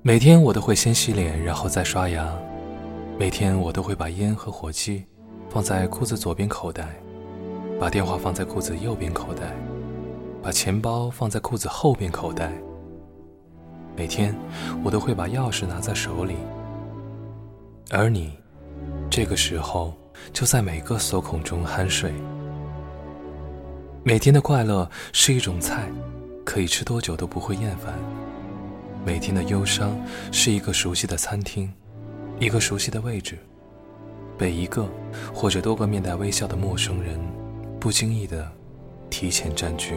每天我都会先洗脸，然后再刷牙。每天我都会把烟和火机放在裤子左边口袋，把电话放在裤子右边口袋，把钱包放在裤子后边口袋。每天我都会把钥匙拿在手里，而你这个时候就在每个锁孔中酣睡。每天的快乐是一种菜，可以吃多久都不会厌烦。每天的忧伤是一个熟悉的餐厅，一个熟悉的位置，被一个或者多个面带微笑的陌生人不经意的提前占据。